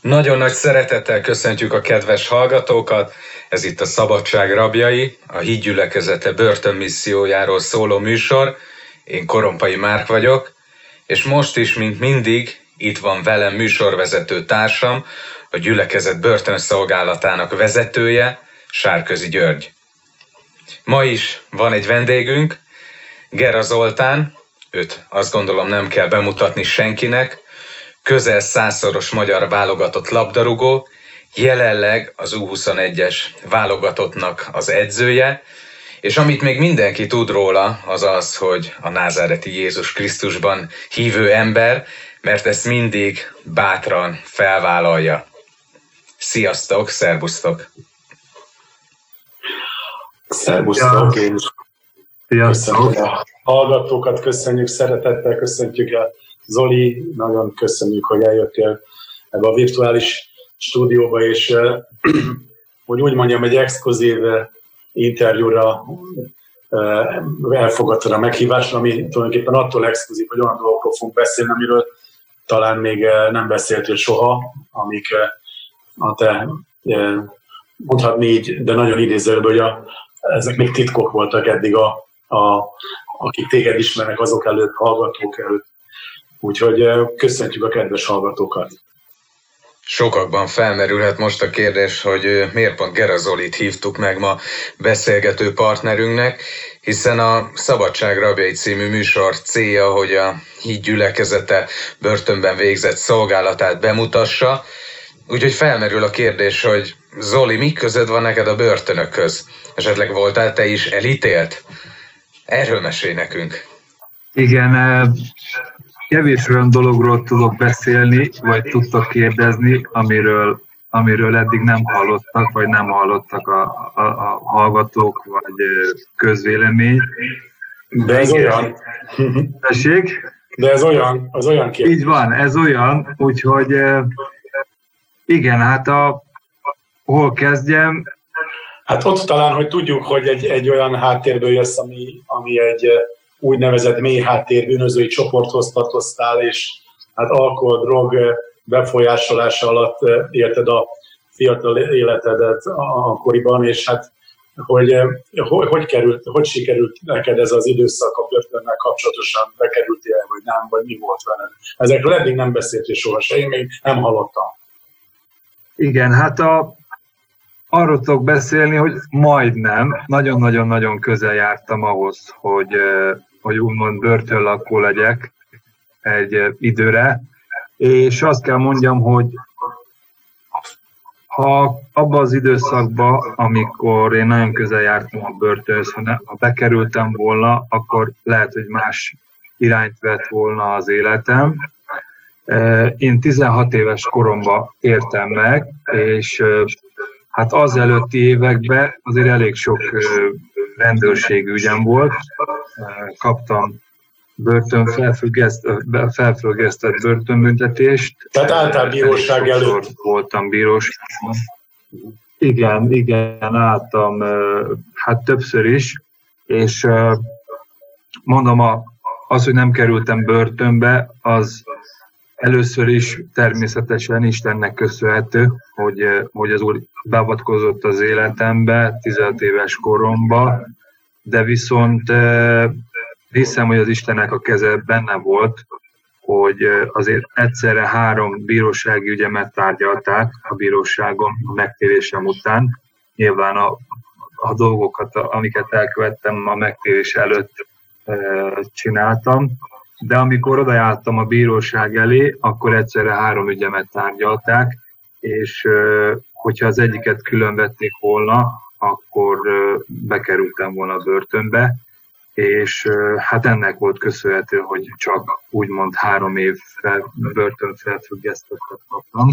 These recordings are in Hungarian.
Nagyon nagy szeretettel köszöntjük a kedves hallgatókat. Ez itt a Szabadság rabjai, a hídgyülekezete börtönmissziójáról szóló műsor. Én Korompai Márk vagyok, és most is, mint mindig, itt van velem műsorvezető társam, a gyülekezet börtönszolgálatának vezetője, Sárközi György. Ma is van egy vendégünk, Gera Zoltán, őt azt gondolom nem kell bemutatni senkinek, közel százszoros magyar válogatott labdarúgó, jelenleg az U21-es válogatottnak az edzője, és amit még mindenki tud róla, az az, hogy a názáreti Jézus Krisztusban hívő ember, mert ezt mindig bátran felvállalja. Sziasztok, szervusztok! Szervusztok, én Sziasztok! A hallgatókat köszönjük, szeretettel köszöntjük a Zoli, nagyon köszönjük, hogy eljöttél ebbe a virtuális stúdióba, és hogy úgy mondjam, egy exkluzív interjúra elfogadtad a meghívást, ami tulajdonképpen attól exkluzív, hogy olyan dolgokról fogunk beszélni, amiről talán még nem beszéltél soha, amik a te mondhatni így, de nagyon idézőbb, hogy a, ezek még titkok voltak eddig, a, a, akik téged ismernek azok előtt, hallgatók előtt. Úgyhogy köszöntjük a kedves hallgatókat! Sokakban felmerülhet most a kérdés, hogy miért pont Gerazolit hívtuk meg ma beszélgető partnerünknek, hiszen a Szabadság Rabjai című műsor célja, hogy a híd gyülekezete börtönben végzett szolgálatát bemutassa, úgyhogy felmerül a kérdés, hogy Zoli, mi közöd van neked a börtönökhöz? Esetleg voltál te is elítélt? Erről mesélj nekünk. Igen, kevés olyan dologról tudok beszélni, vagy tudtok kérdezni, amiről, amiről eddig nem hallottak, vagy nem hallottak a, a, a hallgatók, vagy közvélemény. De ez olyan. Tessék? De ez olyan, az olyan kérdés. Így van, ez olyan, úgyhogy igen, hát a, hol kezdjem? Hát ott talán, hogy tudjuk, hogy egy, egy olyan háttérből jössz, ami, ami egy úgynevezett mély háttér bűnözői csoporthoz tartoztál, és hát alkohol, drog befolyásolása alatt érted a fiatal életedet akkoriban, és hát hogy, hogy, hogy, került, hogy sikerült neked ez az időszak a börtönnel kapcsolatosan, bekerültél, vagy nem, vagy mi volt veled? Ezekről eddig nem beszéltél sohasem, én még nem hallottam. Igen, hát a, arról tudok beszélni, hogy majdnem, nagyon-nagyon-nagyon közel jártam ahhoz, hogy, hogy úgymond börtönlakó legyek egy időre, és azt kell mondjam, hogy ha abban az időszakban, amikor én nagyon közel jártam a börtönhöz, ha bekerültem volna, akkor lehet, hogy más irányt vett volna az életem. Én 16 éves koromban értem meg, és hát az előtti években azért elég sok rendőrségi ügyem volt. Kaptam börtön felfüggesztett börtönbüntetést. Tehát álltál bíróság előtt? Voltam bírós. Igen, igen, álltam hát többször is, és mondom, az, hogy nem kerültem börtönbe, az Először is természetesen Istennek köszönhető, hogy, eh, hogy az Úr beavatkozott az életembe 15 éves koromba, de viszont eh, hiszem, hogy az Istennek a keze benne volt, hogy eh, azért egyszerre három bírósági ügyemet tárgyalták a bíróságon a megtérésem után. Nyilván a, a dolgokat, amiket elkövettem a megtérés előtt csináltam, de amikor odajártam a bíróság elé, akkor egyszerre három ügyemet tárgyalták, és hogyha az egyiket külön vették volna, akkor bekerültem volna a börtönbe, és hát ennek volt köszönhető, hogy csak úgymond három év fel, börtön felfüggesztettet kaptam,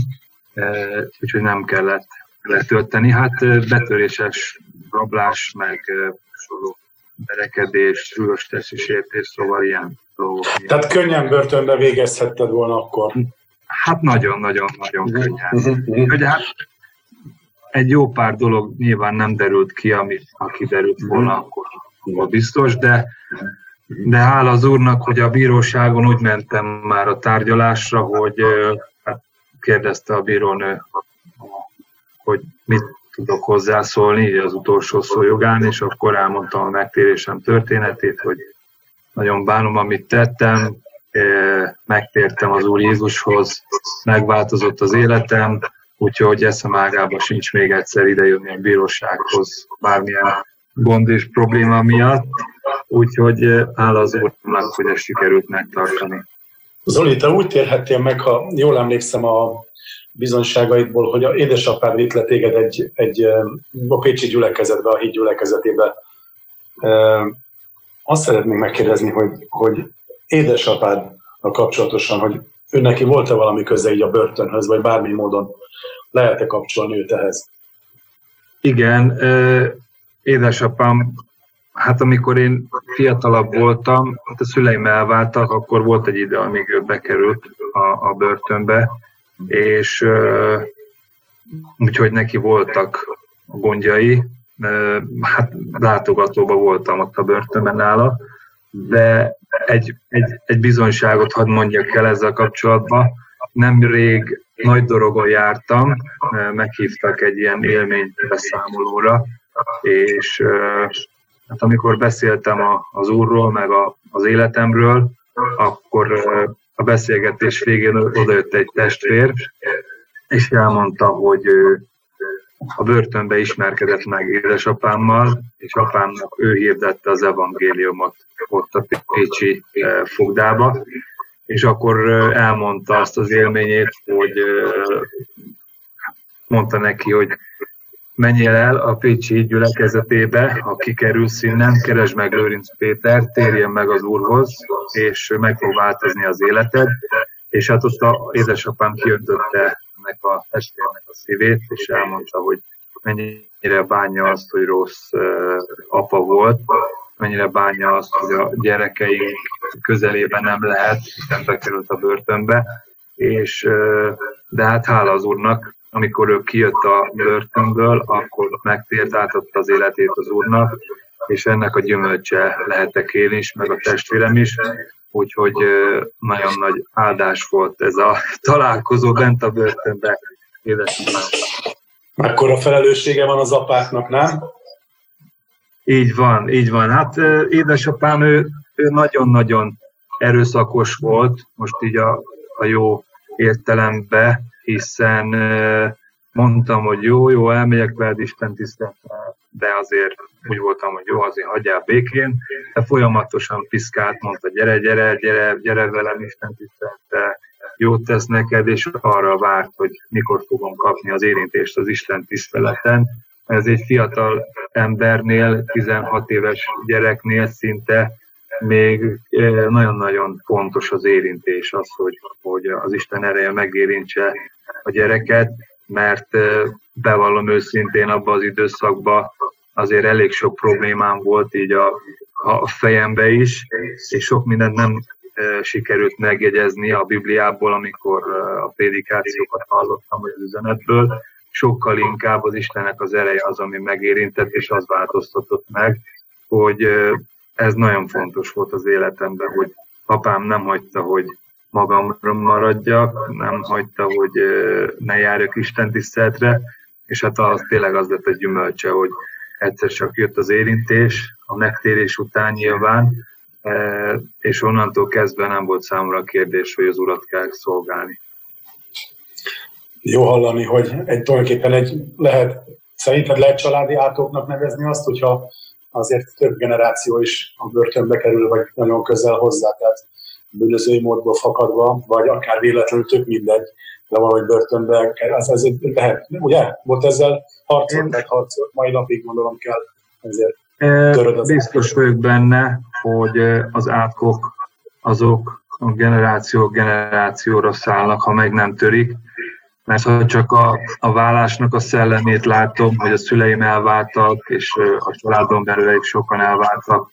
úgyhogy nem kellett letölteni. Hát betöréses rablás, meg sorok berekedés, súlyos testi sértés, szóval ilyen dolgok. Tehát könnyen börtönbe végezhetted volna akkor? Hát nagyon-nagyon-nagyon könnyen. Hogy hát egy jó pár dolog nyilván nem derült ki, amit aki derült volna, akkor volt biztos, de, de hála az úrnak, hogy a bíróságon úgy mentem már a tárgyalásra, hogy hát kérdezte a bírónő, hogy mit tudok hozzászólni az utolsó szó jogán, és akkor elmondtam a megtérésem történetét, hogy nagyon bánom, amit tettem, megtértem az Úr Jézushoz, megváltozott az életem, úgyhogy eszem ágába sincs még egyszer idejönni a bírósághoz bármilyen gond és probléma miatt, úgyhogy hála az Úrnak, hogy ezt sikerült megtartani. Zoli, te úgy térhettél meg, ha jól emlékszem a bizonyságaidból, hogy a édesapád vitt le téged egy, egy a Pécsi gyülekezetbe, a híd gyülekezetébe. Azt szeretnék megkérdezni, hogy, hogy édesapád a kapcsolatosan, hogy ő neki volt-e valami köze így a börtönhöz, vagy bármi módon lehet-e kapcsolni őt ehhez? Igen, édesapám, hát amikor én fiatalabb voltam, hát a szüleim elváltak, akkor volt egy ide, amíg ő bekerült a, a börtönbe, és úgyhogy neki voltak gondjai, hát látogatóban voltam ott a börtönben nála, de egy, egy, egy bizonyságot hadd mondjak el ezzel kapcsolatban. Nemrég nagy dorogon jártam, meghívtak egy ilyen élménybeszámolóra, és hát amikor beszéltem az úrról, meg a, az életemről, akkor a beszélgetés végén odajött egy testvér, és elmondta, hogy a börtönbe ismerkedett meg édesapámmal, és apámnak ő hirdette az evangéliumot ott a Pécsi fogdába, és akkor elmondta azt az élményét, hogy mondta neki, hogy menjél el a Pécsi gyülekezetébe, ha kikerülsz innen, keresd meg Lőrinc Péter, térjen meg az Úrhoz, és meg fog változni az életed. És hát ott a édesapám kiöntötte ennek a testvérnek a szívét, és elmondta, hogy mennyire bánja azt, hogy rossz apa volt, mennyire bánja azt, hogy a gyerekeink közelében nem lehet, hiszen bekerült a börtönbe, és de hát hála az úrnak, amikor ő kijött a börtönből, akkor megtért, átadta az életét az úrnak, és ennek a gyümölcse lehetek én is, meg a testvérem is, úgyhogy nagyon nagy áldás volt ez a találkozó bent a börtönbe édesapám. Mekkora felelőssége van az apáknak, nem? Így van, így van. Hát édesapám, ő, ő nagyon-nagyon erőszakos volt, most így a, a jó értelembe, hiszen mondtam, hogy jó, jó, elmegyek veled Isten tiszteletre, de azért úgy voltam, hogy jó, azért hagyjál békén, de folyamatosan piszkált, mondta, gyere, gyere, gyere, gyere velem Isten tiszteletre, jót tesz neked, és arra várt, hogy mikor fogom kapni az érintést az Isten tiszteleten. Ez egy fiatal embernél, 16 éves gyereknél szinte még nagyon-nagyon fontos az érintés, az, hogy, hogy az Isten ereje megérintse a gyereket, mert bevallom őszintén abban az időszakban azért elég sok problémám volt így a, a fejembe is, és sok mindent nem sikerült megjegyezni a Bibliából, amikor a prédikációkat hallottam, vagy az üzenetből, sokkal inkább az Istennek az ereje az, ami megérintett, és az változtatott meg, hogy ez nagyon fontos volt az életemben, hogy apám nem hagyta, hogy magamra maradjak, nem hagyta, hogy ne járjak Isten tiszteletre, és hát az tényleg az lett egy gyümölcse, hogy egyszer csak jött az érintés, a megtérés után nyilván, és onnantól kezdve nem volt számomra kérdés, hogy az urat kell szolgálni. Jó hallani, hogy egy tulajdonképpen egy lehet, szerinted lehet családi átoknak nevezni azt, hogyha azért több generáció is a börtönbe kerül, vagy nagyon közel hozzá, tehát bűnözői módból fakadva, vagy akár véletlenül tök mindegy, de valahogy börtönbe, az, ez lehet, ugye? Volt ezzel harcol, tehát harcol, mai napig gondolom kell ezért töröd az Biztos vagyok benne, hogy az átkok azok a generáció generációra szállnak, ha meg nem törik, mert ha csak a, a vállásnak a szellemét látom, hogy a szüleim elváltak, és a családon belül egy sokan elváltak,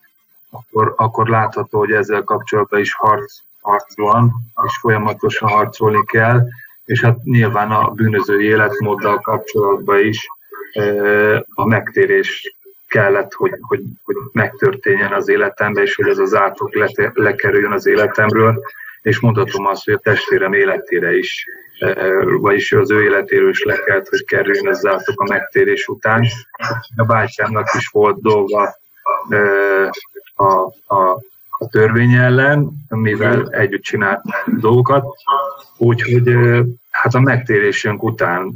akkor, akkor látható, hogy ezzel kapcsolatban is harc, harc van, és folyamatosan harcolni kell, és hát nyilván a bűnöző életmóddal kapcsolatban is a megtérés kellett, hogy, hogy, hogy megtörténjen az életembe, és hogy ez az átok lekerüljön az életemről, és mondhatom azt, hogy a testvérem életére is vagyis az ő életéről is le kellett, hogy kerüljön átok a megtérés után. A bátyámnak is volt dolga a, a, a törvény ellen, mivel együtt csinált dolgokat, úgyhogy hát a megtérésünk után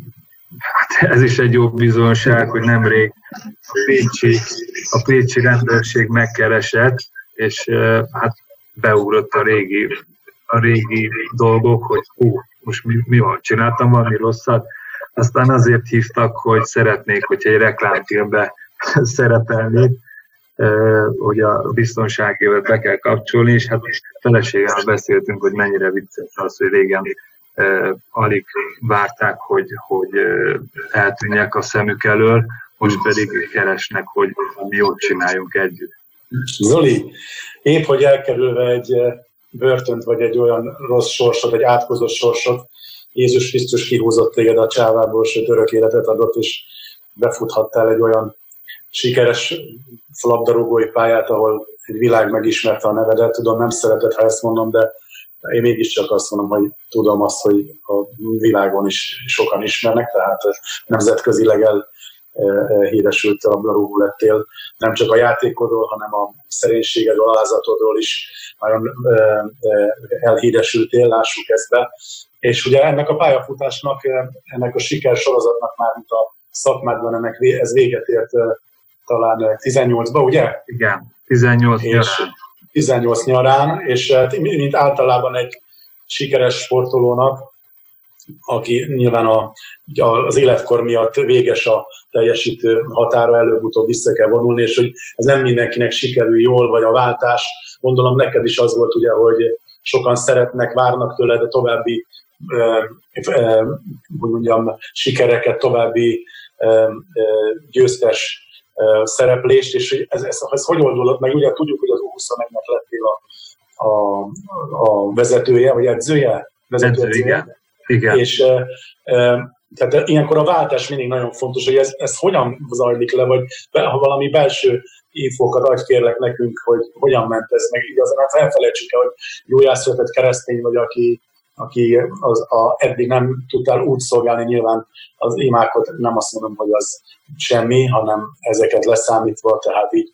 Hát ez is egy jó bizonyság, hogy nemrég a Pécsi, a Pécsi rendőrség megkeresett, és hát beugrott a régi, a régi dolgok, hogy hú, most mi, mi van, csináltam valami rosszat. Aztán azért hívtak, hogy szeretnék, hogyha egy reklámfilmbe szerepelnék, hogy a biztonságével be kell kapcsolni, és hát feleségemmel beszéltünk, hogy mennyire vicces az, hogy régen alig várták, hogy, hogy eltűnjek a szemük elől, most pedig keresnek, hogy mi jót csináljunk együtt. Zoli, épp hogy elkerülve egy börtönt, vagy egy olyan rossz sorsot, egy átkozott sorsot, Jézus Krisztus kihúzott téged a csávából, sőt örök életet adott, és befuthattál egy olyan sikeres labdarúgói pályát, ahol egy világ megismerte a nevedet. Tudom, nem szereted, ha ezt mondom, de én mégiscsak azt mondom, hogy tudom azt, hogy a világon is sokan ismernek, tehát nemzetközileg el híresült labdarúgó lettél, nem csak a játékodról, hanem a szerénységed, alázatodról is nagyon elhíresültél, lássuk ezt be. És ugye ennek a pályafutásnak, ennek a siker sorozatnak már, mint a szakmádban, ennek ez véget ért talán 18-ba, ugye? Igen, 18 és, 18 nyarán, és mint általában egy sikeres sportolónak, aki nyilván a, az életkor miatt véges a teljesítő határa, előbb-utóbb vissza kell vonulni, és hogy ez nem mindenkinek sikerül jól, vagy a váltás. Gondolom neked is az volt ugye, hogy sokan szeretnek, várnak tőled a további hogy mondjam, sikereket, további győztes szereplést, és ez, ez, ez hogy oldódott meg? Ugye tudjuk, hogy az U21-nek lettél a, a, a vezetője, vagy edzője? Vezető, igen. Igen. És tehát ilyenkor a váltás mindig nagyon fontos, hogy ez, ez hogyan zajlik le, vagy ha valami belső infókat adj kérlek nekünk, hogy hogyan ment ez meg igazán. Hát elfelejtsük el, hogy jó született keresztény vagy, aki aki az, a, eddig nem tudtál úgy szolgálni, nyilván az imákat nem azt mondom, hogy az semmi, hanem ezeket leszámítva, tehát így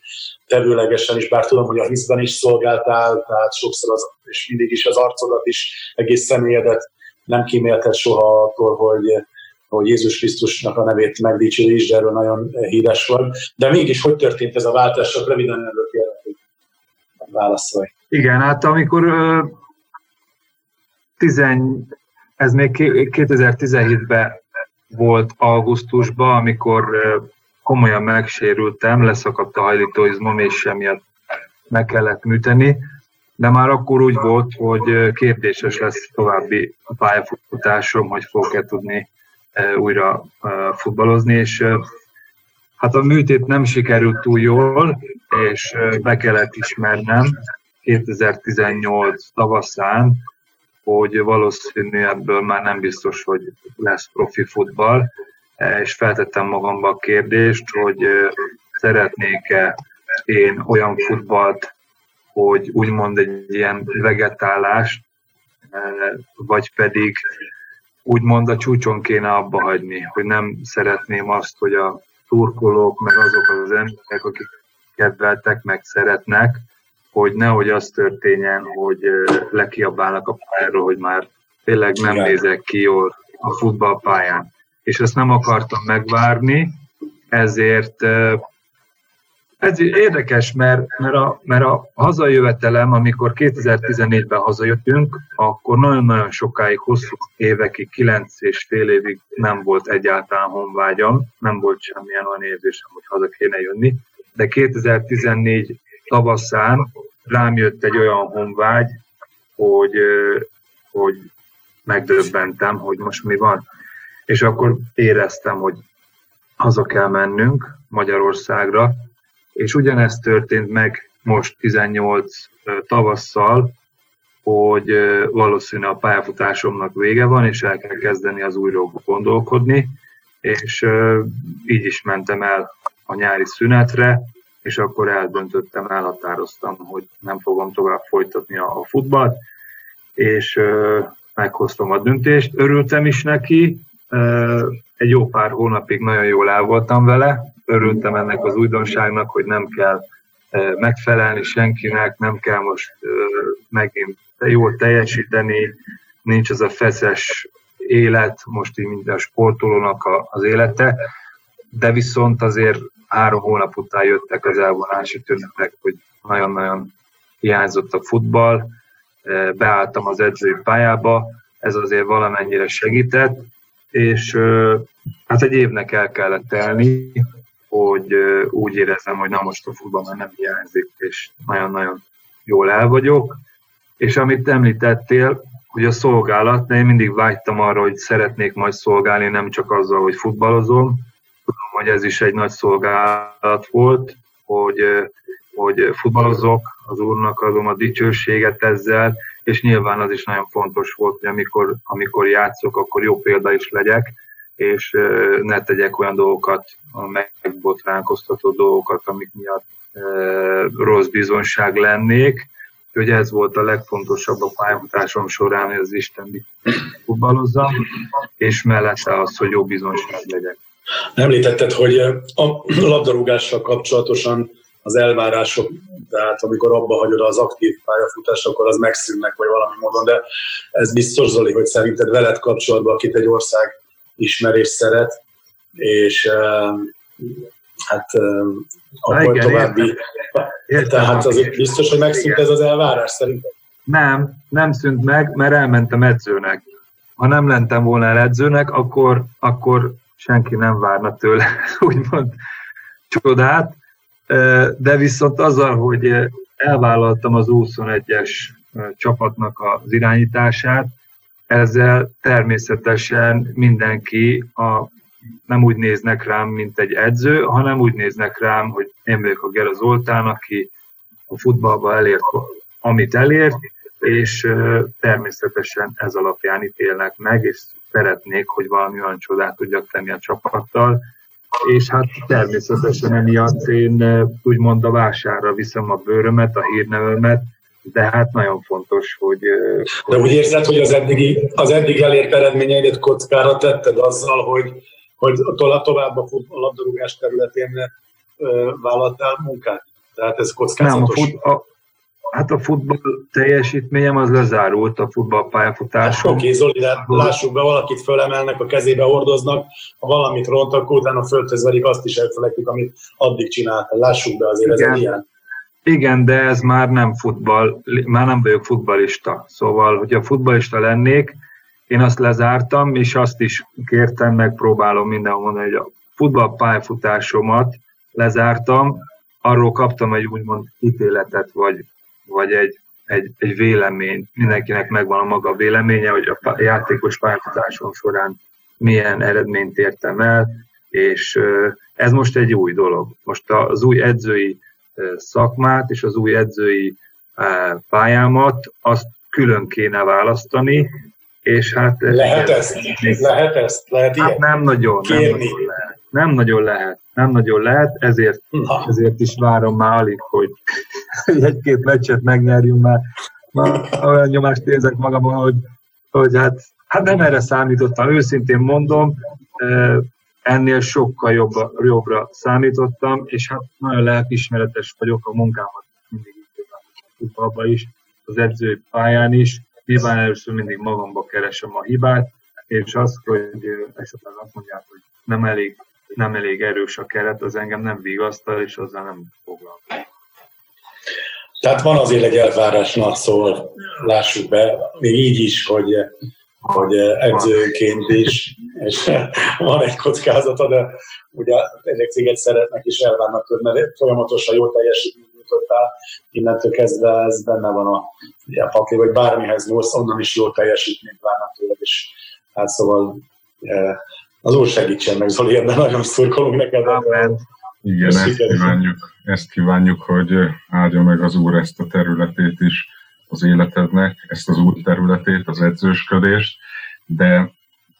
tevőlegesen is, bár tudom, hogy a hiszben is szolgáltál, tehát sokszor az, és mindig is az arcodat is, egész személyedet nem kímélted soha attól, hogy, hogy Jézus Krisztusnak a nevét megdicsérés, de erről nagyon híres volt. De mégis hogy történt ez a váltás? Csak röviden előtt kérlek, hogy válaszolj. Igen, hát amikor tizen, ez még 2017-ben volt augusztusban, amikor komolyan megsérültem, leszakadt a hajlítóizmom, és emiatt meg kellett műteni, de már akkor úgy volt, hogy kérdéses lesz további pályafutásom, hogy fogok-e tudni újra futballozni, és hát a műtét nem sikerült túl jól, és be kellett ismernem 2018 tavaszán, hogy valószínű ebből már nem biztos, hogy lesz profi futball, e, és feltettem magamba a kérdést, hogy szeretnék-e én olyan futballt, hogy úgymond egy ilyen vegetálást, e, vagy pedig úgymond a csúcson kéne abba hagyni, hogy nem szeretném azt, hogy a turkolók, meg azok az emberek, akik kedveltek, meg szeretnek, hogy nehogy az történjen, hogy lekiabálnak a pályáról, hogy már tényleg nem Igen. nézek ki jól a futballpályán. És ezt nem akartam megvárni, ezért ez érdekes, mert, mert, a, mert a hazajövetelem, amikor 2014-ben hazajöttünk, akkor nagyon-nagyon sokáig, hosszú évekig, kilenc és fél évig nem volt egyáltalán honvágyam, nem volt semmilyen olyan érzésem, hogy haza kéne jönni, de 2014 tavaszán rám jött egy olyan honvágy, hogy, hogy megdöbbentem, hogy most mi van. És akkor éreztem, hogy haza kell mennünk Magyarországra, és ugyanezt történt meg most 18 tavasszal, hogy valószínűleg a pályafutásomnak vége van, és el kell kezdeni az újra gondolkodni, és így is mentem el a nyári szünetre, és akkor eldöntöttem, elhatároztam, hogy nem fogom tovább folytatni a futballt, és meghoztam a döntést. Örültem is neki, egy jó pár hónapig nagyon jól el voltam vele, örültem ennek az újdonságnak, hogy nem kell megfelelni senkinek, nem kell most megint jól teljesíteni, nincs az a feszes élet, most így mint a sportolónak az élete, de viszont azért három hónap után jöttek az elvonási tünetek, hogy nagyon-nagyon hiányzott a futball, beálltam az edzői pályába, ez azért valamennyire segített, és hát egy évnek el kellett telni, hogy úgy érezem, hogy na most a futball már nem hiányzik, és nagyon-nagyon jól el vagyok. És amit említettél, hogy a szolgálat, de én mindig vágytam arra, hogy szeretnék majd szolgálni, nem csak azzal, hogy futballozom. Tudom, hogy ez is egy nagy szolgálat volt, hogy, hogy futballozok, az úrnak adom a dicsőséget ezzel, és nyilván az is nagyon fontos volt, hogy amikor, amikor játszok, akkor jó példa is legyek, és ne tegyek olyan dolgokat, megbotránkoztató dolgokat, amik miatt rossz bizonság lennék. Úgyhogy ez volt a legfontosabb a pályafutásom során, hogy az Isten futballozzam, és mellette az, hogy jó bizonság legyek. Említetted, hogy a labdarúgással kapcsolatosan az elvárások, tehát amikor abba hagyod az aktív pályafutást, akkor az megszűnnek, vagy valami módon, de ez biztos, Zoli, hogy szerinted veled kapcsolatban, akit egy ország ismerés szeret, és hát akkor igen, további. Értem. Értem. Tehát az biztos, hogy megszűnt ez az elvárás szerintem? Nem, nem szűnt meg, mert elmentem edzőnek. Ha nem lentem volna el edzőnek, akkor, akkor senki nem várna tőle, úgymond csodát. De viszont azzal, hogy elvállaltam az 21-es csapatnak az irányítását, ezzel természetesen mindenki a, nem úgy néznek rám, mint egy edző, hanem úgy néznek rám, hogy én vagyok a Gera Zoltán, aki a futballba elért, amit elért, és természetesen ez alapján ítélnek meg, és szeretnék, hogy valami olyan csodát tudjak tenni a csapattal, és hát természetesen emiatt én úgymond a vásárra viszem a bőrömet, a hírnevemet, de hát nagyon fontos, hogy... De úgy érzed, hogy az eddigi, az eddig elért eredményeidet kockára tetted azzal, hogy, hogy tovább a, fut, a labdarúgás területén vállaltál munkát? Tehát ez kockázatos? Nem, a, fut, a, hát a futball teljesítményem az lezárult, a futballpályafutásom. Hát, Oké, Zoli, de lássuk be, valakit fölemelnek, a kezébe hordoznak, ha valamit ront, akkor utána földhöz verik, azt is elfelejtik, amit addig csináltál. Lássuk be, azért Igen. ez ilyen. Igen, de ez már nem futball, már nem vagyok futballista. Szóval, hogyha futballista lennék, én azt lezártam, és azt is kértem, megpróbálom mindenhol mondani, hogy a futball pályafutásomat lezártam, arról kaptam egy úgymond ítéletet, vagy, vagy egy, egy, egy vélemény. Mindenkinek megvan a maga véleménye, hogy a játékos pályafutásom során milyen eredményt értem el, és ez most egy új dolog. Most az új edzői szakmát és az új edzői pályámat, azt külön kéne választani, és hát... Lehet ezt? Még, lehet ezt? Lehet hát nem nagyon, nem nagyon lehet. Nem nagyon lehet, nem nagyon lehet, ezért, Na. ezért is várom már alig, hogy egy-két meccset megnyerjünk már. már olyan nyomást érzek magamon, hogy, hogy hát, hát nem erre számítottam, őszintén mondom, ennél sokkal jobbra, jobbra számítottam, és hát nagyon lelkismeretes vagyok a munkámat mindig futballban is, az edző pályán is. Nyilván először mindig magamba keresem a hibát, és azt, hogy esetleg azt mondják, hogy nem elég, nem elég erős a keret, az engem nem vigasztal, és azzal nem foglalkozom. Tehát van azért egy elvárás, na, szóval lássuk be, még így is, hogy hogy edzőként is, és van egy kockázata, de ugye egyek céget szeretnek és elvárnak tőle, mert folyamatosan jó teljesítményt nyújtottál, innentől kezdve ez benne van a, a pakli, vagy bármihez nyúlsz, onnan is jó teljesítményt várnak tőle, és hát szóval az úr segítsen meg, Zoli, ebben nagyon szurkolunk neked. Amen. Igen, ezt kívánjuk, ezt kívánjuk, hogy áldja meg az Úr ezt a területét is az életednek, ezt az új területét, az edzősködést, de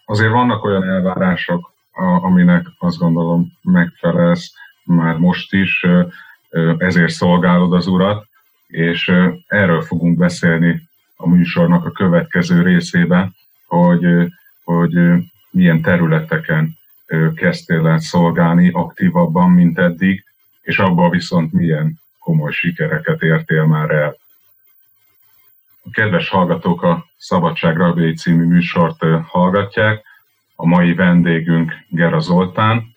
azért vannak olyan elvárások, aminek azt gondolom megfelelsz már most is, ezért szolgálod az Urat, és erről fogunk beszélni a műsornak a következő részében, hogy, hogy milyen területeken kezdtél el szolgálni aktívabban, mint eddig, és abban viszont milyen komoly sikereket értél már el. A kedves hallgatók a Szabadság Rabjai című műsort hallgatják. A mai vendégünk Gera Zoltán,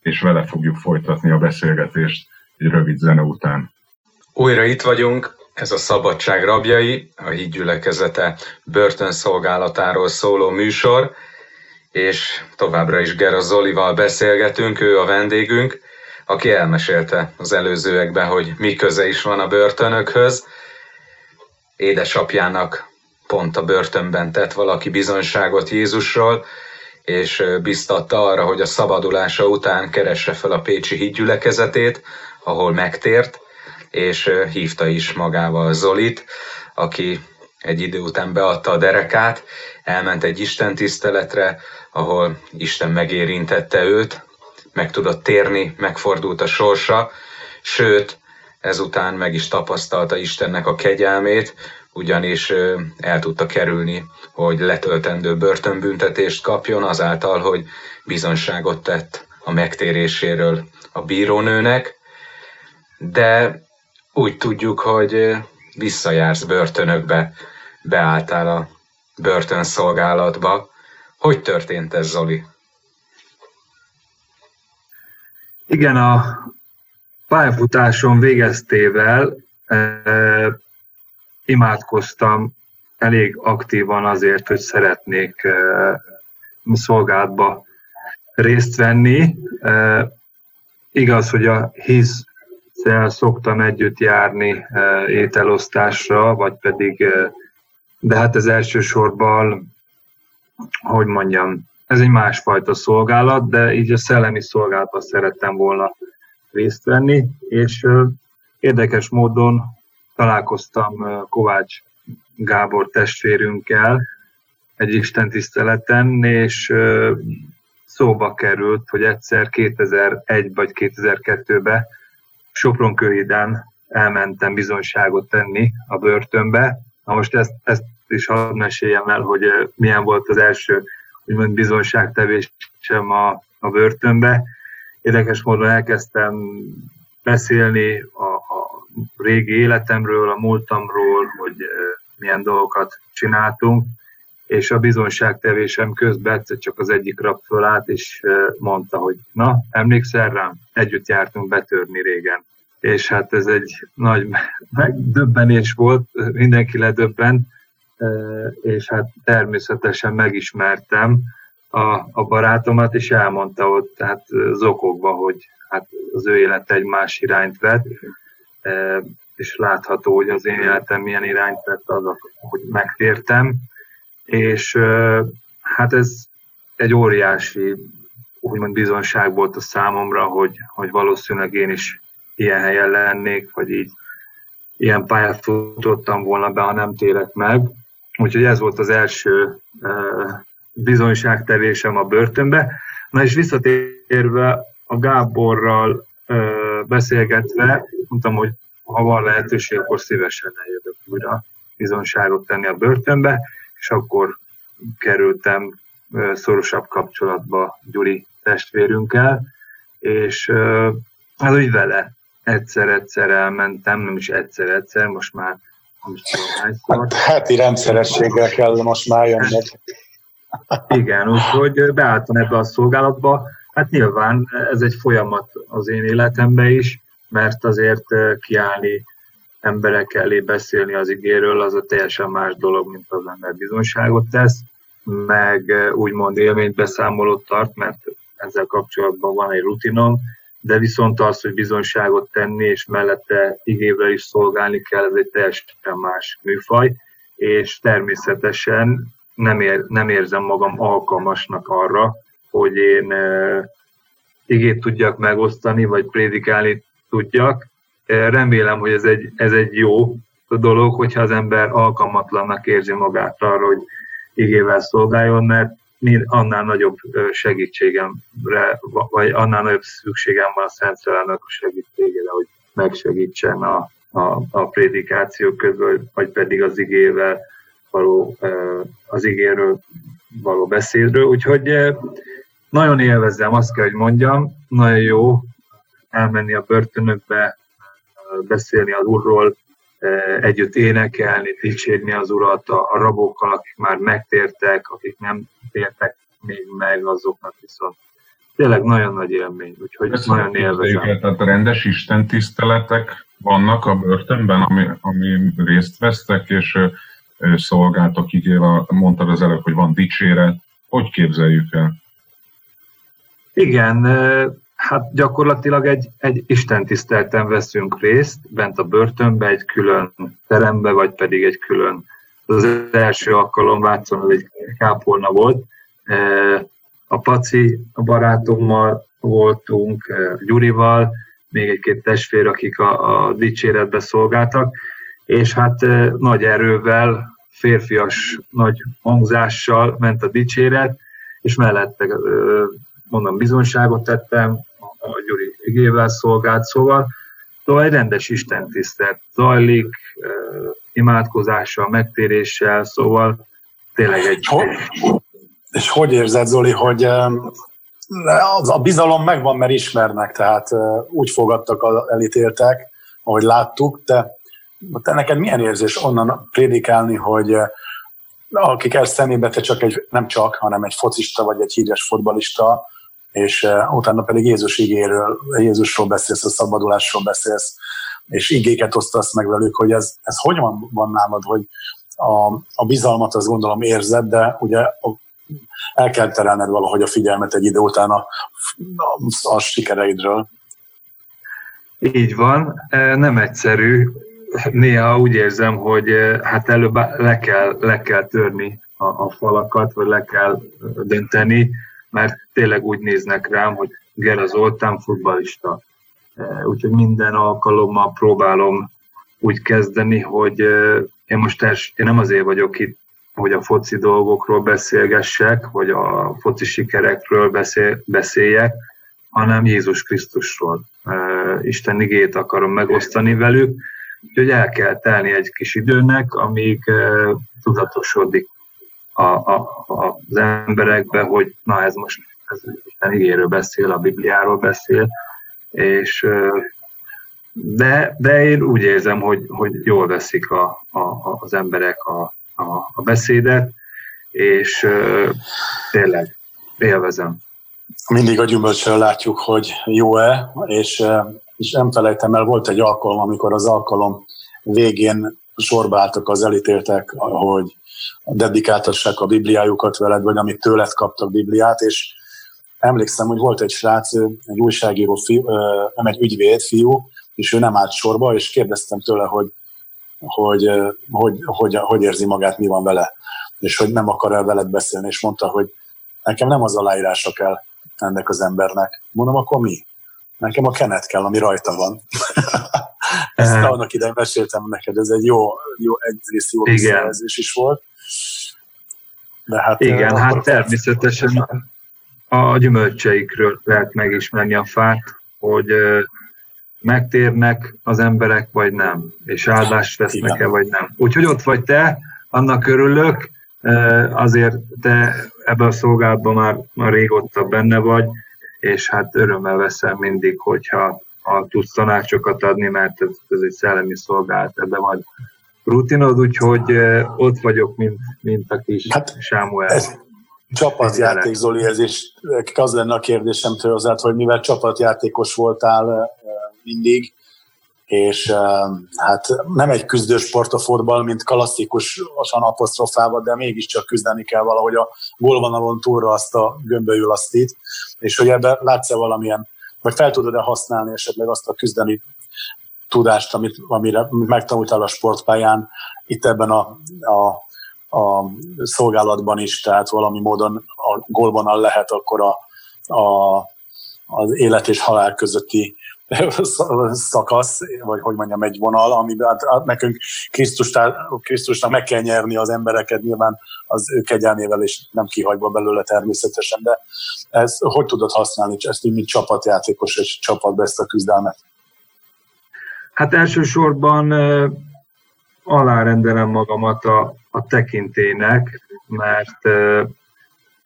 és vele fogjuk folytatni a beszélgetést egy rövid zene után. Újra itt vagyunk, ez a Szabadság rabjai, a hídgyülekezete börtönszolgálatáról szóló műsor, és továbbra is Gera Zolival beszélgetünk, ő a vendégünk, aki elmesélte az előzőekben, hogy mi köze is van a börtönökhöz. Édesapjának pont a börtönben tett valaki bizonyságot Jézusról, és biztatta arra, hogy a szabadulása után keresse fel a Pécsi hídgyülekezetét, ahol megtért, és hívta is magával Zolit, aki egy idő után beadta a derekát, elment egy Isten tiszteletre, ahol Isten megérintette őt, meg tudott térni, megfordult a sorsa, sőt, ezután meg is tapasztalta Istennek a kegyelmét, ugyanis el tudta kerülni, hogy letöltendő börtönbüntetést kapjon azáltal, hogy bizonságot tett a megtéréséről a bírónőnek, de úgy tudjuk, hogy visszajársz börtönökbe, beálltál a börtönszolgálatba. Hogy történt ez, Zoli? Igen, a pályafutásom végeztével e, imádkoztam elég aktívan azért, hogy szeretnék e, szolgálatba részt venni. E, igaz, hogy a hisz szoktam együtt járni e, ételosztásra, vagy pedig, e, de hát ez elsősorban, hogy mondjam, ez egy másfajta szolgálat, de így a szellemi szolgálatban szerettem volna részt venni, és érdekes módon találkoztam Kovács Gábor testvérünkkel egy Isten tiszteleten, és szóba került, hogy egyszer 2001 vagy 2002-ben Sopronkőhiden elmentem bizonyságot tenni a börtönbe. Na most ezt, ezt is hadd meséljem el, hogy milyen volt az első úgymond bizonyságtevésem a, a börtönbe. Érdekes módon elkezdtem beszélni a, a régi életemről, a múltamról, hogy milyen dolgokat csináltunk, és a bizonyságtevésem közben egyszer csak az egyik rab fölállt, és mondta, hogy na, emlékszel rám? Együtt jártunk betörni régen. És hát ez egy nagy megdöbbenés volt, mindenki ledöbbent, és hát természetesen megismertem a, a barátomat, és elmondta ott tehát zokogva, hogy hát az ő élete egy más irányt vett, és látható, hogy az én életem milyen irányt vett az, hogy megtértem, és hát ez egy óriási úgymond bizonság volt a számomra, hogy, hogy valószínűleg én is ilyen helyen lennék, vagy így ilyen pályát futottam volna be, ha nem térek meg. Úgyhogy ez volt az első bizonyságtevésem a börtönbe. Na és visszatérve a Gáborral beszélgetve, mondtam, hogy ha van lehetőség, akkor szívesen eljövök újra bizonyságot tenni a börtönbe, és akkor kerültem szorosabb kapcsolatba Gyuri testvérünkkel, és az úgy vele egyszer-egyszer elmentem, nem is egyszer-egyszer, most már Hát, heti rendszerességgel kell most már jönni. Igen, úgyhogy beálltam ebbe a szolgálatba. Hát nyilván ez egy folyamat az én életemben is, mert azért kiállni emberek elé beszélni az igéről, az a teljesen más dolog, mint az ember bizonyságot tesz, meg úgymond élménybeszámolót tart, mert ezzel kapcsolatban van egy rutinom, de viszont az, hogy bizonyságot tenni, és mellette igével is szolgálni kell, ez egy teljesen más műfaj, és természetesen nem, ér, nem érzem magam alkalmasnak arra, hogy én igét tudjak megosztani, vagy prédikálni tudjak. Remélem, hogy ez egy, ez egy jó dolog, hogyha az ember alkalmatlannak érzi magát arra, hogy igével szolgáljon, mert annál nagyobb segítségemre, vagy annál nagyobb szükségem van a Szent Szellemnek a segítségére, hogy megsegítsen a, a, a prédikáció közben, vagy pedig az igével való az igéről való beszédről, úgyhogy nagyon élvezem, azt kell, hogy mondjam, nagyon jó elmenni a börtönökbe, beszélni az Úrról, együtt énekelni, dicsérni az Urat a rabokkal, akik már megtértek, akik nem tértek még meg, azoknak viszont tényleg nagyon nagy élmény, úgyhogy Ezt nagyon élvezem. Tehát rendes Isten tiszteletek vannak a börtönben, ami, ami részt vesztek, és szolgáltak ígér, mondtad az előbb, hogy van dicséret. Hogy képzeljük el? Igen, hát gyakorlatilag egy, egy istentisztelten veszünk részt, bent a börtönbe, egy külön terembe, vagy pedig egy külön, az első alkalom Vácon, egy kápolna volt, a Paci a barátommal voltunk, Gyurival, még egy-két testvér, akik a, a dicséretbe szolgáltak, és hát nagy erővel, férfias nagy hangzással ment a dicséret, és mellette mondom, bizonyságot tettem, a Gyuri igével szolgált, szóval, szóval egy rendes Isten tisztelt zajlik, imádkozással, megtéréssel, szóval tényleg egy... És hogy érzed, Zoli, hogy a bizalom megvan, mert ismernek, tehát úgy fogadtak az elítéltek, ahogy láttuk, de te neked milyen érzés onnan prédikálni, hogy akik ezt szemébe te csak egy, nem csak, hanem egy focista vagy egy híres fotbalista, és utána pedig Jézus igéről, Jézusról beszélsz, a szabadulásról beszélsz, és igéket osztasz meg velük, hogy ez, ez hogy van, van nálad, hogy a, a bizalmat azt gondolom érzed, de ugye el kell terelned valahogy a figyelmet egy idő után a, a, a sikereidről. Így van, e, nem egyszerű. Néha úgy érzem, hogy e, hát előbb le kell, le kell törni a, a falakat, vagy le kell dönteni, mert tényleg úgy néznek rám, hogy Gera Zoltán futbalista. E, úgyhogy minden alkalommal próbálom úgy kezdeni, hogy én most els, én nem azért vagyok itt hogy a foci dolgokról beszélgessek, vagy a foci sikerekről beszél, beszéljek, hanem Jézus Krisztusról. Isten igét akarom megosztani velük, úgyhogy el kell telni egy kis időnek, amíg tudatosodik a, a, az emberekbe, hogy na ez most ez Isten igéről beszél, a Bibliáról beszél, és de, de én úgy érzem, hogy, hogy jól veszik a, a, az emberek a, a, a beszédet, és tényleg élvezem. Mindig a gyümölcsről látjuk, hogy jó-e, és, és nem felejtem el, volt egy alkalom, amikor az alkalom végén sorba álltak az elítéltek, hogy dedikáltassák a Bibliájukat veled, vagy amit tőled kaptak Bibliát, és emlékszem, hogy volt egy srác, egy újságíró fiú, nem egy ügyvéd fiú, és ő nem állt sorba, és kérdeztem tőle, hogy hogy, hogy, hogy, hogy érzi magát, mi van vele, és hogy nem akar el veled beszélni, és mondta, hogy nekem nem az aláírása kell ennek az embernek. Mondom, akkor mi? Nekem a kenet kell, ami rajta van. Ezt annak idején meséltem neked, ez egy jó, jó egyrészt jó visszajelzés is volt. De hát, Igen, hát természetesen a gyümölcseikről lehet megismerni a fát, hogy megtérnek az emberek, vagy nem, és áldást vesznek-e, vagy nem. Úgyhogy ott vagy te, annak örülök, azért te ebben a szolgálatban már, már régóta benne vagy, és hát örömmel veszem mindig, hogyha ha tudsz tanácsokat adni, mert ez, ez egy szellemi szolgálat, ebben vagy rutinod, úgyhogy ott vagyok, mint, mint a kis hát Sámuel. Ez csapatjáték, Zoli, ez is az lenne a kérdésem tőle, hogy mivel csapatjátékos voltál mindig, és hát nem egy küzdősport a fotball, mint klasszikusan apostrofálva, de mégiscsak küzdeni kell valahogy a gólvonalon túlra azt a gömbölyül asztit, és hogy ebben látsz-e valamilyen, vagy fel tudod-e használni esetleg azt a küzdeni tudást, amit, amire megtanultál a sportpályán, itt ebben a, a, a szolgálatban is, tehát valami módon a gólvonal lehet akkor a, a, az élet és halál közötti szakasz, vagy hogy mondjam, egy vonal, amiben hát, hát nekünk Krisztusnak meg kell nyerni az embereket, nyilván az ő kegyelmével és nem kihagyva belőle természetesen, de ez hogy tudod használni ezt így, mint csapatjátékos és csapatba ezt a küzdelmet? Hát elsősorban alárendelem magamat a, a tekintének, mert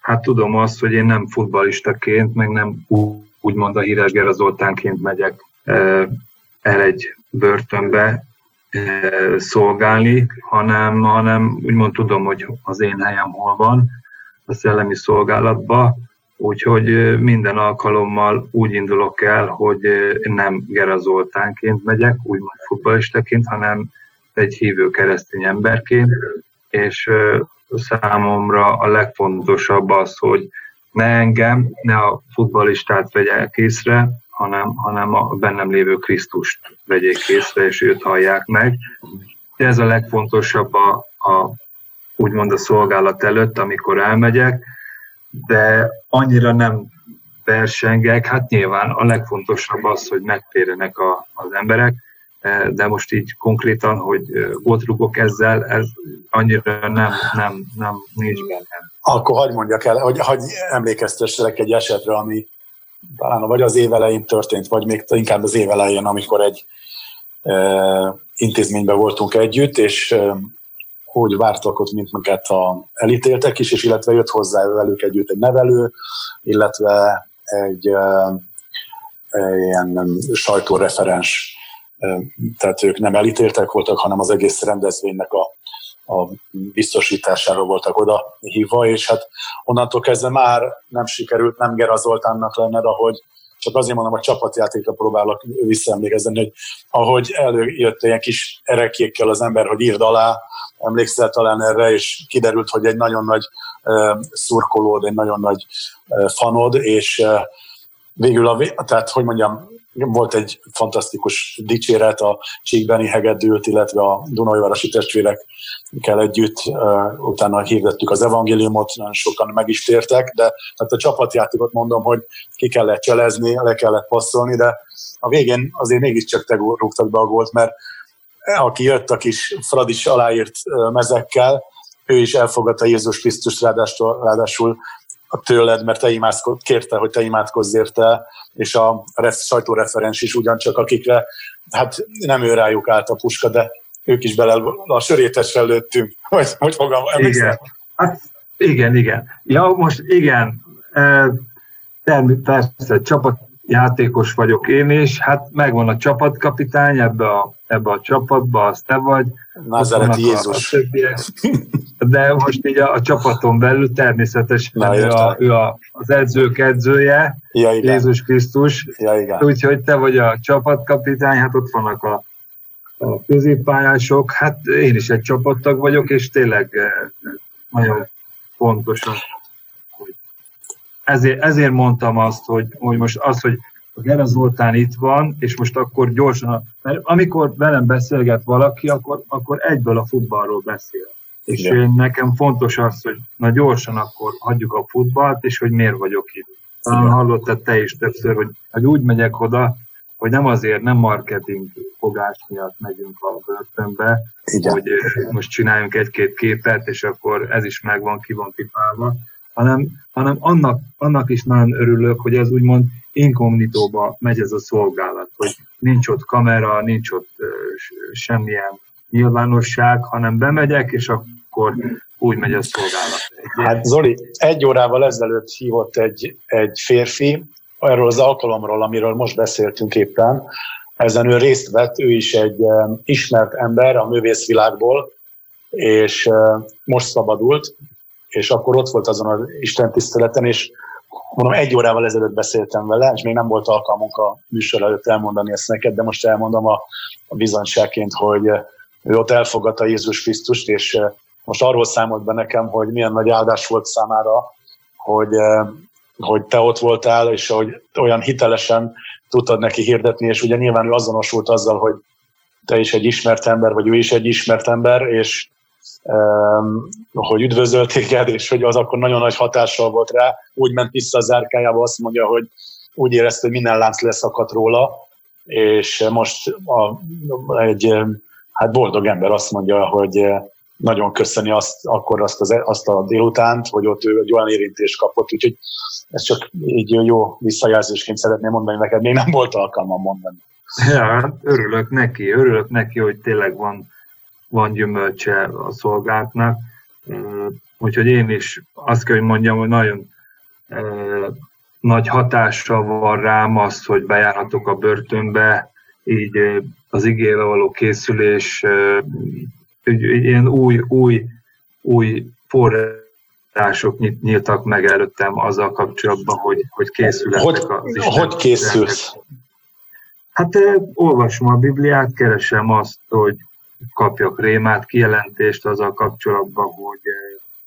hát tudom azt, hogy én nem futbalistaként, meg nem úgymond a híres Gera Zoltánként megyek el egy börtönbe szolgálni, hanem, hanem úgymond tudom, hogy az én helyem hol van a szellemi szolgálatba, úgyhogy minden alkalommal úgy indulok el, hogy nem Gera Zoltánként megyek, úgymond futballistaként, hanem egy hívő keresztény emberként, és számomra a legfontosabb az, hogy ne engem, ne a futbalistát vegyek észre, hanem, hanem a bennem lévő Krisztust vegyék észre, és őt hallják meg. Ez a legfontosabb a, a úgymond a szolgálat előtt, amikor elmegyek, de annyira nem versengek, hát nyilván a legfontosabb az, hogy megtérjenek a, az emberek, de most így konkrétan, hogy rugok ezzel, ez annyira nem, nem, nem nincs bennem. Akkor hagyd mondjak el, hogy hagyj emlékeztesselek egy esetre, ami talán vagy az év elején történt, vagy még inkább az év elején, amikor egy e, intézményben voltunk együtt, és e, úgy vártak ott, mint minket a elítéltek is, és illetve jött hozzá velük együtt egy nevelő, illetve egy e, ilyen sajtóreferens, tehát ők nem elítéltek voltak, hanem az egész rendezvénynek a a biztosítására voltak oda hívva, és hát onnantól kezdve már nem sikerült nem Gera Zoltánnak lenne, ahogy csak azért mondom, a csapatjátékra próbálok visszaemlékezni, hogy ahogy előjött ilyen kis erekékkel az ember, hogy írd alá, emlékszel talán erre, és kiderült, hogy egy nagyon nagy szurkolód, egy nagyon nagy fanod, és végül, a, tehát hogy mondjam, volt egy fantasztikus dicséret a Csíkbeni hegedült, illetve a Dunajvárosi testvérekkel együtt, utána hirdettük az evangéliumot, nagyon sokan meg is tértek, de tehát a csapatjátékot mondom, hogy ki kellett cselezni, le kellett passzolni, de a végén azért mégiscsak te rúgtad be a gólt, mert aki jött a kis Fradis aláírt mezekkel, ő is elfogadta Jézus Krisztus, ráadásul, ráadásul tőled, mert te imádkozz, kérte, hogy te imádkozz érte, és a ref, sajtóreferens is ugyancsak, akikre, hát nem ő rájuk állt a puska, de ők is bele a sörétesre lőttünk, hogy, hogy fogom, igen. Hát, igen, igen. Ja, most igen, természetesen csapat játékos vagyok én is, hát megvan a csapatkapitány ebbe a, ebbe a csapatba, az te vagy. Názáreti Jézus. A, a de most így a, a csapaton belül természetesen Na, ő, a, ő a, az edzők edzője, ja, igen. Jézus Krisztus. Ja, igen. Úgyhogy te vagy a csapatkapitány, hát ott vannak a, a középpályások, hát én is egy csapattag vagyok, és tényleg eh, nagyon fontos ezért, ezért mondtam azt, hogy, hogy most az, hogy a Gera Zoltán itt van, és most akkor gyorsan, mert amikor velem beszélget valaki, akkor, akkor egyből a futballról beszél. És én, nekem fontos az, hogy na gyorsan akkor hagyjuk a futballt, és hogy miért vagyok itt. Talán hallottad te is többször, hogy, hogy úgy megyek oda, hogy nem azért, nem marketing fogás miatt megyünk a börtönbe, Igen. hogy most csináljunk egy-két képet, és akkor ez is megvan, ki van pipálva, hanem, hanem annak, annak is nagyon örülök, hogy ez úgymond inkognitóba megy ez a szolgálat, hogy nincs ott kamera, nincs ott uh, semmilyen nyilvánosság, hanem bemegyek, és akkor úgy megy a szolgálat. Hát Zoli, egy órával ezelőtt hívott egy, egy férfi erről az alkalomról, amiről most beszéltünk éppen, ezen ő részt vett, ő is egy um, ismert ember a művészvilágból, és most szabadult, és akkor ott volt azon az Isten tiszteleten, és mondom, egy órával ezelőtt beszéltem vele, és még nem volt alkalmunk a műsor előtt elmondani ezt neked, de most elmondom a, a bizonyságként, hogy ő ott elfogadta Jézus Krisztust, és eh, most arról számolt be nekem, hogy milyen nagy áldás volt számára, hogy, eh, hogy te ott voltál, és hogy olyan hitelesen tudtad neki hirdetni, és ugye nyilván ő azonosult azzal, hogy te is egy ismert ember, vagy ő is egy ismert ember, és hogy üdvözölt téged, és hogy az akkor nagyon nagy hatással volt rá. Úgy ment vissza a zárkájába, azt mondja, hogy úgy érezte, hogy minden lánc leszakadt róla, és most a, egy hát boldog ember azt mondja, hogy nagyon köszöni azt, akkor azt, az, azt a délutánt, hogy ott ő egy olyan érintést kapott, úgyhogy ez csak így jó visszajelzésként szeretném mondani neked, még nem volt alkalmam mondani. Ja, hát örülök neki, örülök neki, hogy tényleg van van gyümölcse a szolgálatnak, Úgyhogy én is azt kell, hogy mondjam, hogy nagyon nagy hatással van rám az, hogy bejárhatok a börtönbe, így az igével való készülés, ilyen új, új, új források nyíltak meg előttem azzal kapcsolatban, hogy, hogy készületek hogy, az Isten. Hogy készülsz? Hát olvasom a Bibliát, keresem azt, hogy kapjak rémát, kijelentést azzal kapcsolatban, hogy,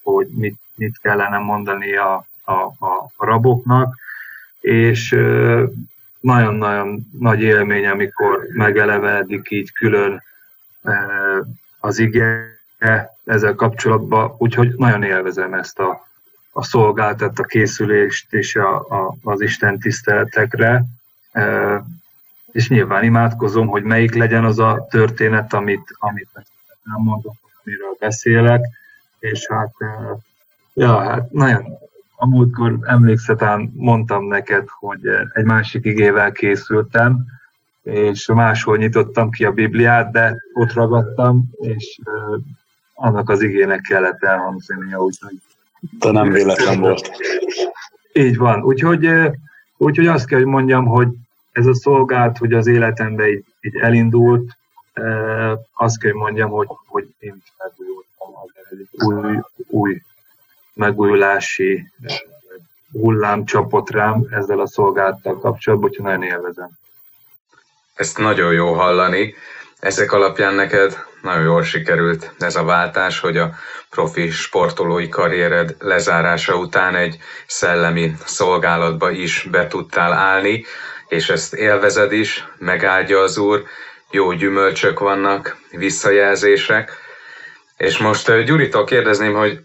hogy mit, mit kellene mondani a, a, a, raboknak, és nagyon-nagyon nagy élmény, amikor megelevenedik így külön az ige ezzel kapcsolatban, úgyhogy nagyon élvezem ezt a, a szolgáltat, a készülést és a, a, az Isten tiszteletekre, és nyilván imádkozom, hogy melyik legyen az a történet, amit, amit nem mondok, amiről beszélek, és hát, ja, hát nagyon, a múltkor emlékszetán mondtam neked, hogy egy másik igével készültem, és máshol nyitottam ki a Bibliát, de ott ragadtam, és annak az igének kellett elhangzania, úgyhogy... De nem véletlen volt. Így van. Úgyhogy, úgyhogy azt kell, hogy mondjam, hogy ez a szolgált, hogy az életembe így, így elindult, azt kell, hogy mondjam, hogy, hogy én is megújultam, egy új, új megújulási hullám csapott rám ezzel a szolgáltal kapcsolatban, úgyhogy nagyon élvezem. Ezt nagyon jó hallani. Ezek alapján neked nagyon jól sikerült ez a váltás, hogy a profi sportolói karriered lezárása után egy szellemi szolgálatba is be tudtál állni, és ezt élvezed is, megáldja az Úr, jó gyümölcsök vannak, visszajelzések. És most Gyuritól kérdezném, hogy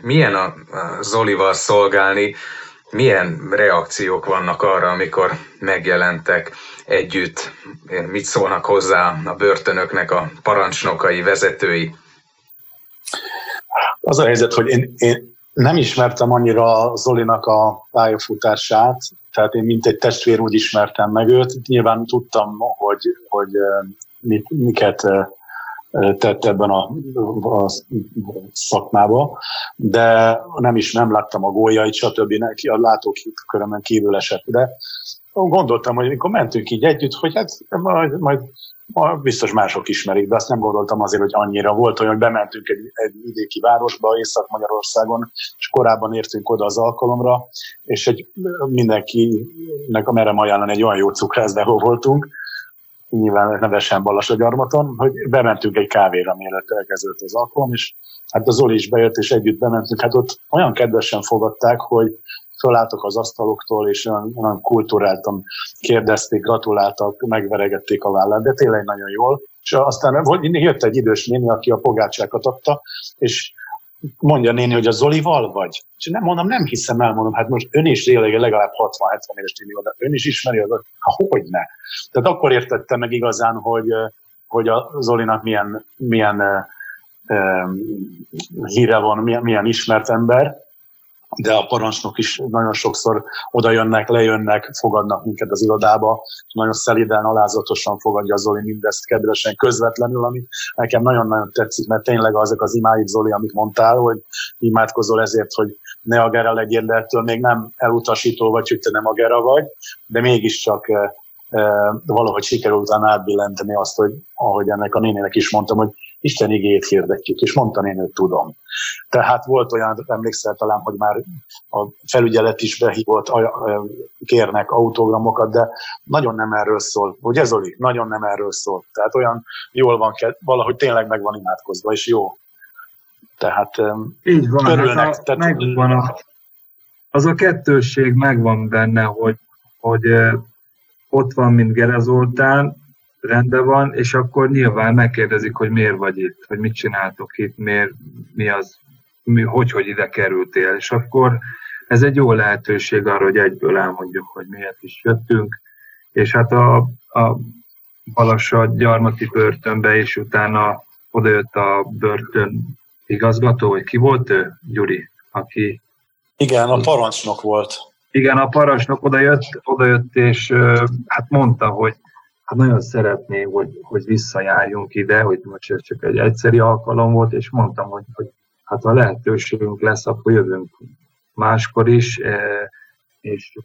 milyen a Zolival szolgálni, milyen reakciók vannak arra, amikor megjelentek együtt, mit szólnak hozzá a börtönöknek a parancsnokai, vezetői? Az a helyzet, hogy én, én nem ismertem annyira Zolinak a pályafutását, tehát én mint egy testvér úgy ismertem meg őt. Nyilván tudtam, hogy, hogy mit, miket tett ebben a, a szakmába, de nem is nem láttam a góljait, stb. Neki a látókörömön kívül esett. De gondoltam, hogy amikor mentünk így együtt, hogy hát majd, majd biztos mások ismerik, de azt nem gondoltam azért, hogy annyira volt olyan, hogy bementünk egy, egy vidéki városba, Észak-Magyarországon, és korábban értünk oda az alkalomra, és egy mindenkinek merem ajánlani egy olyan jó cukrászdáhol voltunk, nyilván nevesen Balassagyarmaton, hogy bementünk egy kávéra, mielőtt elkezdődött az alkalom, és hát az Zoli is bejött, és együtt bementünk. Hát ott olyan kedvesen fogadták, hogy fölálltak az asztaloktól, és olyan, olyan kultúráltan kérdezték, gratuláltak, megveregették a vállát, de tényleg nagyon jól. És aztán jött egy idős néni, aki a pogácsákat adta, és mondja néni, hogy a Zolival vagy? És nem mondom, nem hiszem, elmondom, hát most ön is tényleg legalább 60-70 éves néni, de ön is ismeri az, hogy ne. Tehát akkor értettem meg igazán, hogy, hogy a Zolinak milyen, milyen híre van, milyen, milyen ismert ember, de a parancsnok is nagyon sokszor oda jönnek, lejönnek, fogadnak minket az irodába, nagyon szeliden, alázatosan fogadja Zoli mindezt kedvesen, közvetlenül, ami nekem nagyon-nagyon tetszik, mert tényleg azok az imáid, Zoli, amit mondtál, hogy imádkozol ezért, hogy ne a gera legyél, de ettől még nem elutasító vagy, hogy te nem a gera vagy, de mégiscsak eh, eh, valahogy sikerült átbillenteni azt, hogy ahogy ennek a nénének is mondtam, hogy Isten igét hirdetjük, és mondtam én, hogy tudom. Tehát volt olyan, emlékszel talán, hogy már a felügyelet is behívott, kérnek autogramokat, de nagyon nem erről szól. Ugye Zoli? Nagyon nem erről szól. Tehát olyan jól van, valahogy tényleg meg van imádkozva, és jó. Tehát Így van, örülnek. Hát a, tehát, megvan a, az a kettősség megvan benne, hogy, hogy ott van, mint Gerezoltán, rendben van, és akkor nyilván megkérdezik, hogy miért vagy itt, hogy mit csináltok itt, miért, mi az, mi, hogy, hogy ide kerültél, és akkor ez egy jó lehetőség arra, hogy egyből elmondjuk, hogy miért is jöttünk, és hát a, a Balassa gyarmati börtönbe, és utána odajött a börtön igazgató, vagy ki volt ő? Gyuri, aki... Igen, a parancsnok volt. Igen, a parancsnok odajött, odajött és hát mondta, hogy hát nagyon szeretné, hogy, hogy visszajárjunk ide, hogy most ez csak egy egyszeri alkalom volt, és mondtam, hogy, hogy hát ha lehetőségünk lesz, akkor jövünk máskor is, és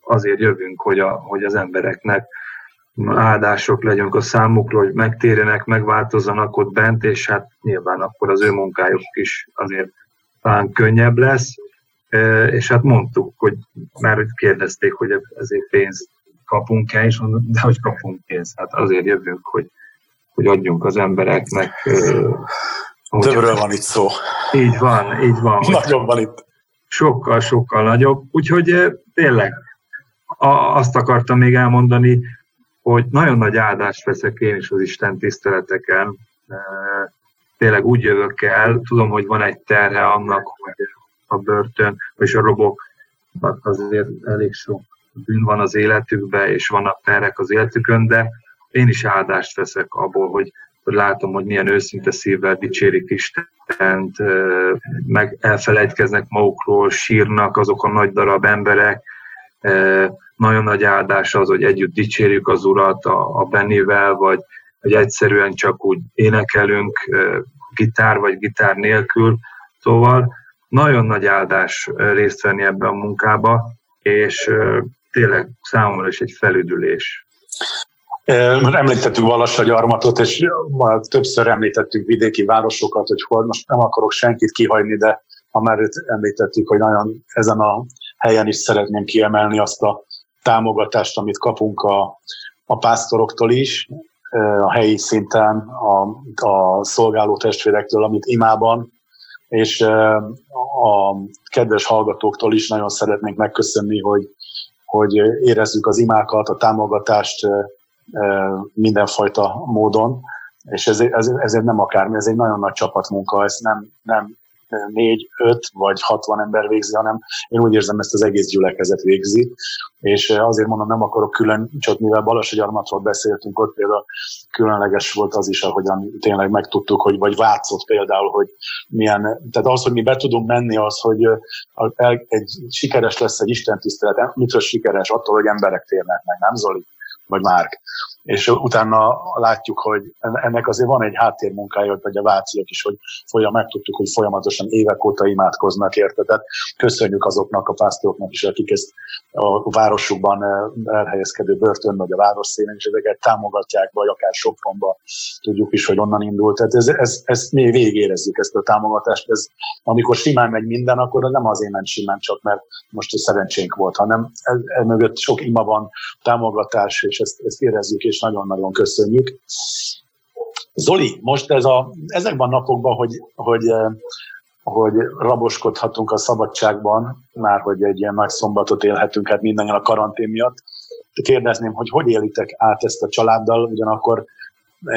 azért jövünk, hogy, a, hogy az embereknek áldások legyünk a számukról, hogy megtérjenek, megváltozzanak ott bent, és hát nyilván akkor az ő munkájuk is azért talán könnyebb lesz. És hát mondtuk, hogy már kérdezték, hogy ezért pénzt kapunk-e, és mondom, de hogy kapunk pénzt. Hát azért jövünk, hogy, hogy adjunk az embereknek. Többről van itt szó. Így van, így van. Nagyobb van itt. Sokkal, sokkal nagyobb. Úgyhogy tényleg azt akartam még elmondani, hogy nagyon nagy áldást veszek én is az Isten tiszteleteken. Tényleg úgy jövök el, tudom, hogy van egy terhe annak, hogy a börtön, és a robok azért elég sok bűn van az életükben, és vannak terek az életükön, de én is áldást veszek abból, hogy, hogy látom, hogy milyen őszinte szívvel dicsérik Istent, meg elfelejtkeznek magukról, sírnak azok a nagy darab emberek, nagyon nagy áldás az, hogy együtt dicsérjük az Urat a, a Bennivel, vagy, vagy egyszerűen csak úgy énekelünk gitár vagy gitár nélkül. Szóval nagyon nagy áldás részt venni ebben a munkába, és tényleg számomra is egy felüdülés. Említettük Valassagyarmatot, és többször említettük vidéki városokat, hogy hol most nem akarok senkit kihagyni, de ha már őt említettük, hogy nagyon ezen a helyen is szeretném kiemelni azt a támogatást, amit kapunk a, a pásztoroktól is, a helyi szinten, a, a szolgáló testvérektől, amit imában, és a kedves hallgatóktól is nagyon szeretnénk megköszönni, hogy, hogy érezzük az imákat, a támogatást mindenfajta módon, és ez, ez, ez nem akármi, ez egy nagyon nagy csapatmunka, ez nem, nem négy, öt vagy hatvan ember végzi, hanem én úgy érzem, ezt az egész gyülekezet végzi. És eh, azért mondom, nem akarok külön, csak mivel Balassagyarmatról beszéltünk, ott például különleges volt az is, ahogyan tényleg megtudtuk, hogy vagy vátszott például, hogy milyen, tehát az, hogy mi be tudunk menni, az, hogy eh, egy sikeres lesz egy istentisztelet, mitől sikeres? Attól, hogy emberek térnek meg, nem Zoli? Vagy Márk és utána látjuk, hogy ennek azért van egy háttérmunkája, vagy a váciak is, hogy folyam, megtudtuk, hogy folyamatosan évek óta imádkoznak érte. Tehát köszönjük azoknak a pásztoroknak is, akik ezt a városukban eh, elhelyezkedő börtön, vagy a város szélen is ezeket támogatják, vagy akár Sopronba tudjuk is, hogy onnan indult. Tehát ez, ez, ezt mi végérezzük, ezt a támogatást. Ez, amikor simán megy minden, akkor nem azért ment simán csak, mert most szerencsénk volt, hanem ez, ez mögött sok ima van, támogatás, és ezt, ezt érezzük, és nagyon-nagyon köszönjük. Zoli, most ez a, ezekben a napokban, hogy, hogy, eh, hogy raboskodhatunk a szabadságban, már hogy egy ilyen nagy szombatot élhetünk, hát minden a karantén miatt, kérdezném, hogy hogy élitek át ezt a családdal, ugyanakkor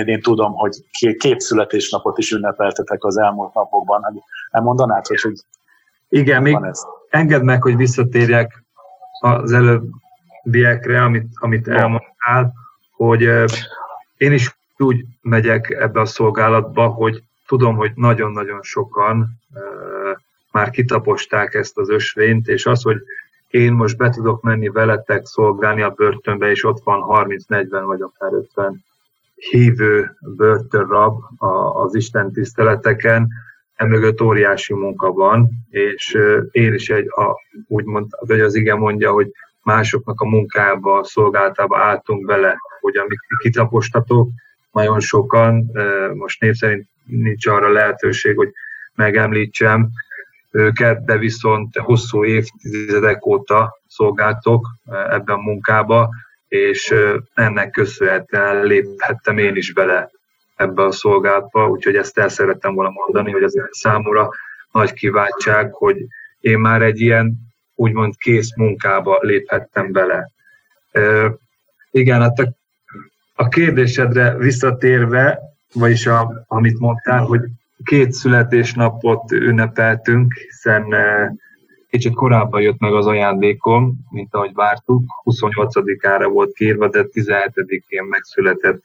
én tudom, hogy két születésnapot is ünnepeltetek az elmúlt napokban. Hát elmondanád, hogy, hogy Igen, még ez? engedd meg, hogy visszatérjek az előbbiekre, amit, amit elmondtál hogy én is úgy megyek ebbe a szolgálatba, hogy tudom, hogy nagyon-nagyon sokan már kitaposták ezt az ösvényt, és az, hogy én most be tudok menni veletek szolgálni a börtönbe, és ott van 30-40 vagy akár 50 hívő börtönrab az Isten tiszteleteken, emögött óriási munka van, és én is egy, a, úgymond, hogy az igen mondja, hogy másoknak a munkába, szolgáltába álltunk bele, hogy amit kitapostatok, nagyon sokan, most név szerint nincs arra lehetőség, hogy megemlítsem őket, de viszont hosszú évtizedek óta szolgáltok ebben a munkába, és ennek köszönhetően léphettem én is bele ebbe a szolgálatba, úgyhogy ezt el szerettem volna mondani, hogy ez számomra nagy kiváltság, hogy én már egy ilyen úgymond kész munkába léphettem bele. Igen, hát a, a kérdésedre visszatérve, vagyis a, amit mondtál, hogy két születésnapot ünnepeltünk, hiszen kicsit korábban jött meg az ajándékom, mint ahogy vártuk. 28-ára volt kérve, de 17-én megszületett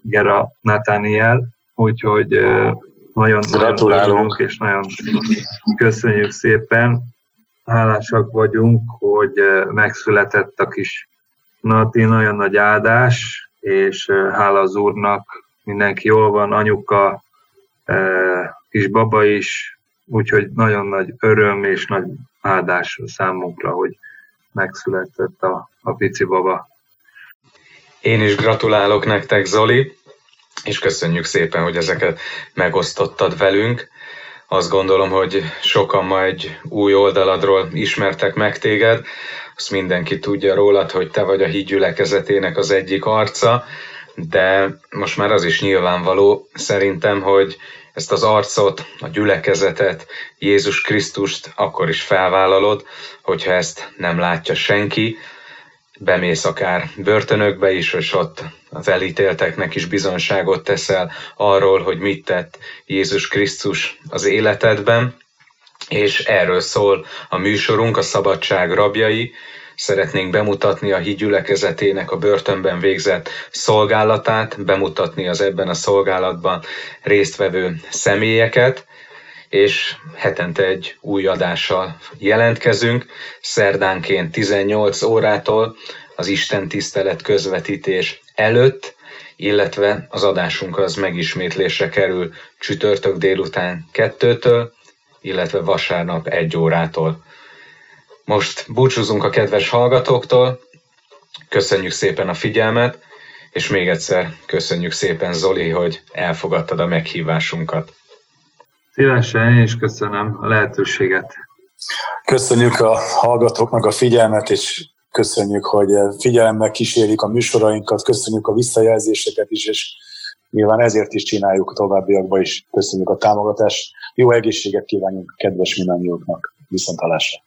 Gera Nathaniel, úgyhogy nagyon, nagyon és nagyon köszönjük szépen. Hálásak vagyunk, hogy megszületett a kis Nati, nagyon nagy áldás, és hála az Úrnak, mindenki jól van, anyuka, kis baba is, úgyhogy nagyon nagy öröm és nagy áldás számunkra, hogy megszületett a, a pici baba. Én is gratulálok nektek, Zoli, és köszönjük szépen, hogy ezeket megosztottad velünk. Azt gondolom, hogy sokan ma egy új oldaladról ismertek meg téged, azt mindenki tudja rólad, hogy te vagy a hídgyülekezetének az egyik arca, de most már az is nyilvánvaló szerintem, hogy ezt az arcot, a gyülekezetet, Jézus Krisztust akkor is felvállalod, hogyha ezt nem látja senki, bemész akár börtönökbe is, és ott az elítélteknek is bizonságot teszel arról, hogy mit tett Jézus Krisztus az életedben, és erről szól a műsorunk, a Szabadság rabjai, Szeretnénk bemutatni a hídgyülekezetének a börtönben végzett szolgálatát, bemutatni az ebben a szolgálatban résztvevő személyeket, és hetente egy új adással jelentkezünk, szerdánként 18 órától az Isten tisztelet közvetítés előtt, illetve az adásunk az megismétlésre kerül csütörtök délután kettőtől, illetve vasárnap egy órától. Most búcsúzunk a kedves hallgatóktól, köszönjük szépen a figyelmet, és még egyszer köszönjük szépen Zoli, hogy elfogadtad a meghívásunkat. Szívesen, és köszönöm a lehetőséget. Köszönjük a hallgatóknak a figyelmet, és köszönjük, hogy figyelemmel kísérik a műsorainkat, köszönjük a visszajelzéseket is, és nyilván ezért is csináljuk a továbbiakban is. Köszönjük a támogatást. Jó egészséget kívánunk kedves mindannyiuknak. Viszont hallásra.